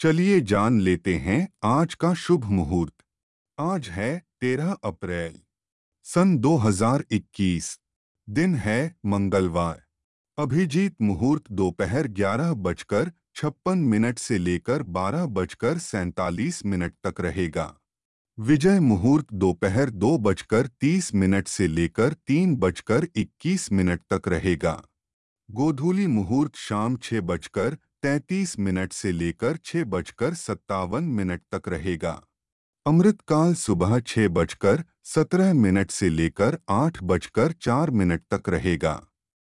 चलिए जान लेते हैं आज का शुभ मुहूर्त। आज है तेरह अप्रैल, सन 2021 दिन है मंगलवार। अभिजीत मुहूर्त दोपहर ग्यारह बजकर छप्पन मिनट से लेकर बारह बजकर सैंतालीस मिनट तक रहेगा। विजय मुहूर्त दोपहर दो बजकर तीस मिनट से लेकर तीन बजकर इक्कीस मिनट तक रहेगा। गोधूली मुहूर्त शाम छह बजकर तैतीस मिनट से लेकर छह बजकर सत्तावन मिनट तक रहेगा। अमृतकाल सुबह छह बजकर सत्रह मिनट से लेकर आठ बजकर चार मिनट तक रहेगा।